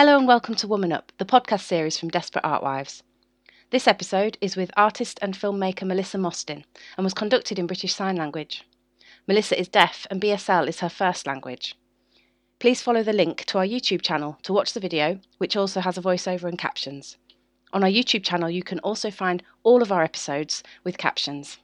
Hello and welcome to Woman Up, the podcast series from Desperate Art Wives. This episode is with artist and filmmaker Melissa Mostyn and was conducted in British Sign Language. Melissa is deaf and BSL is her first language. Please follow the link to our YouTube channel to watch the video, which also has a voiceover and captions. On our YouTube channel, you can also find all of our episodes with captions.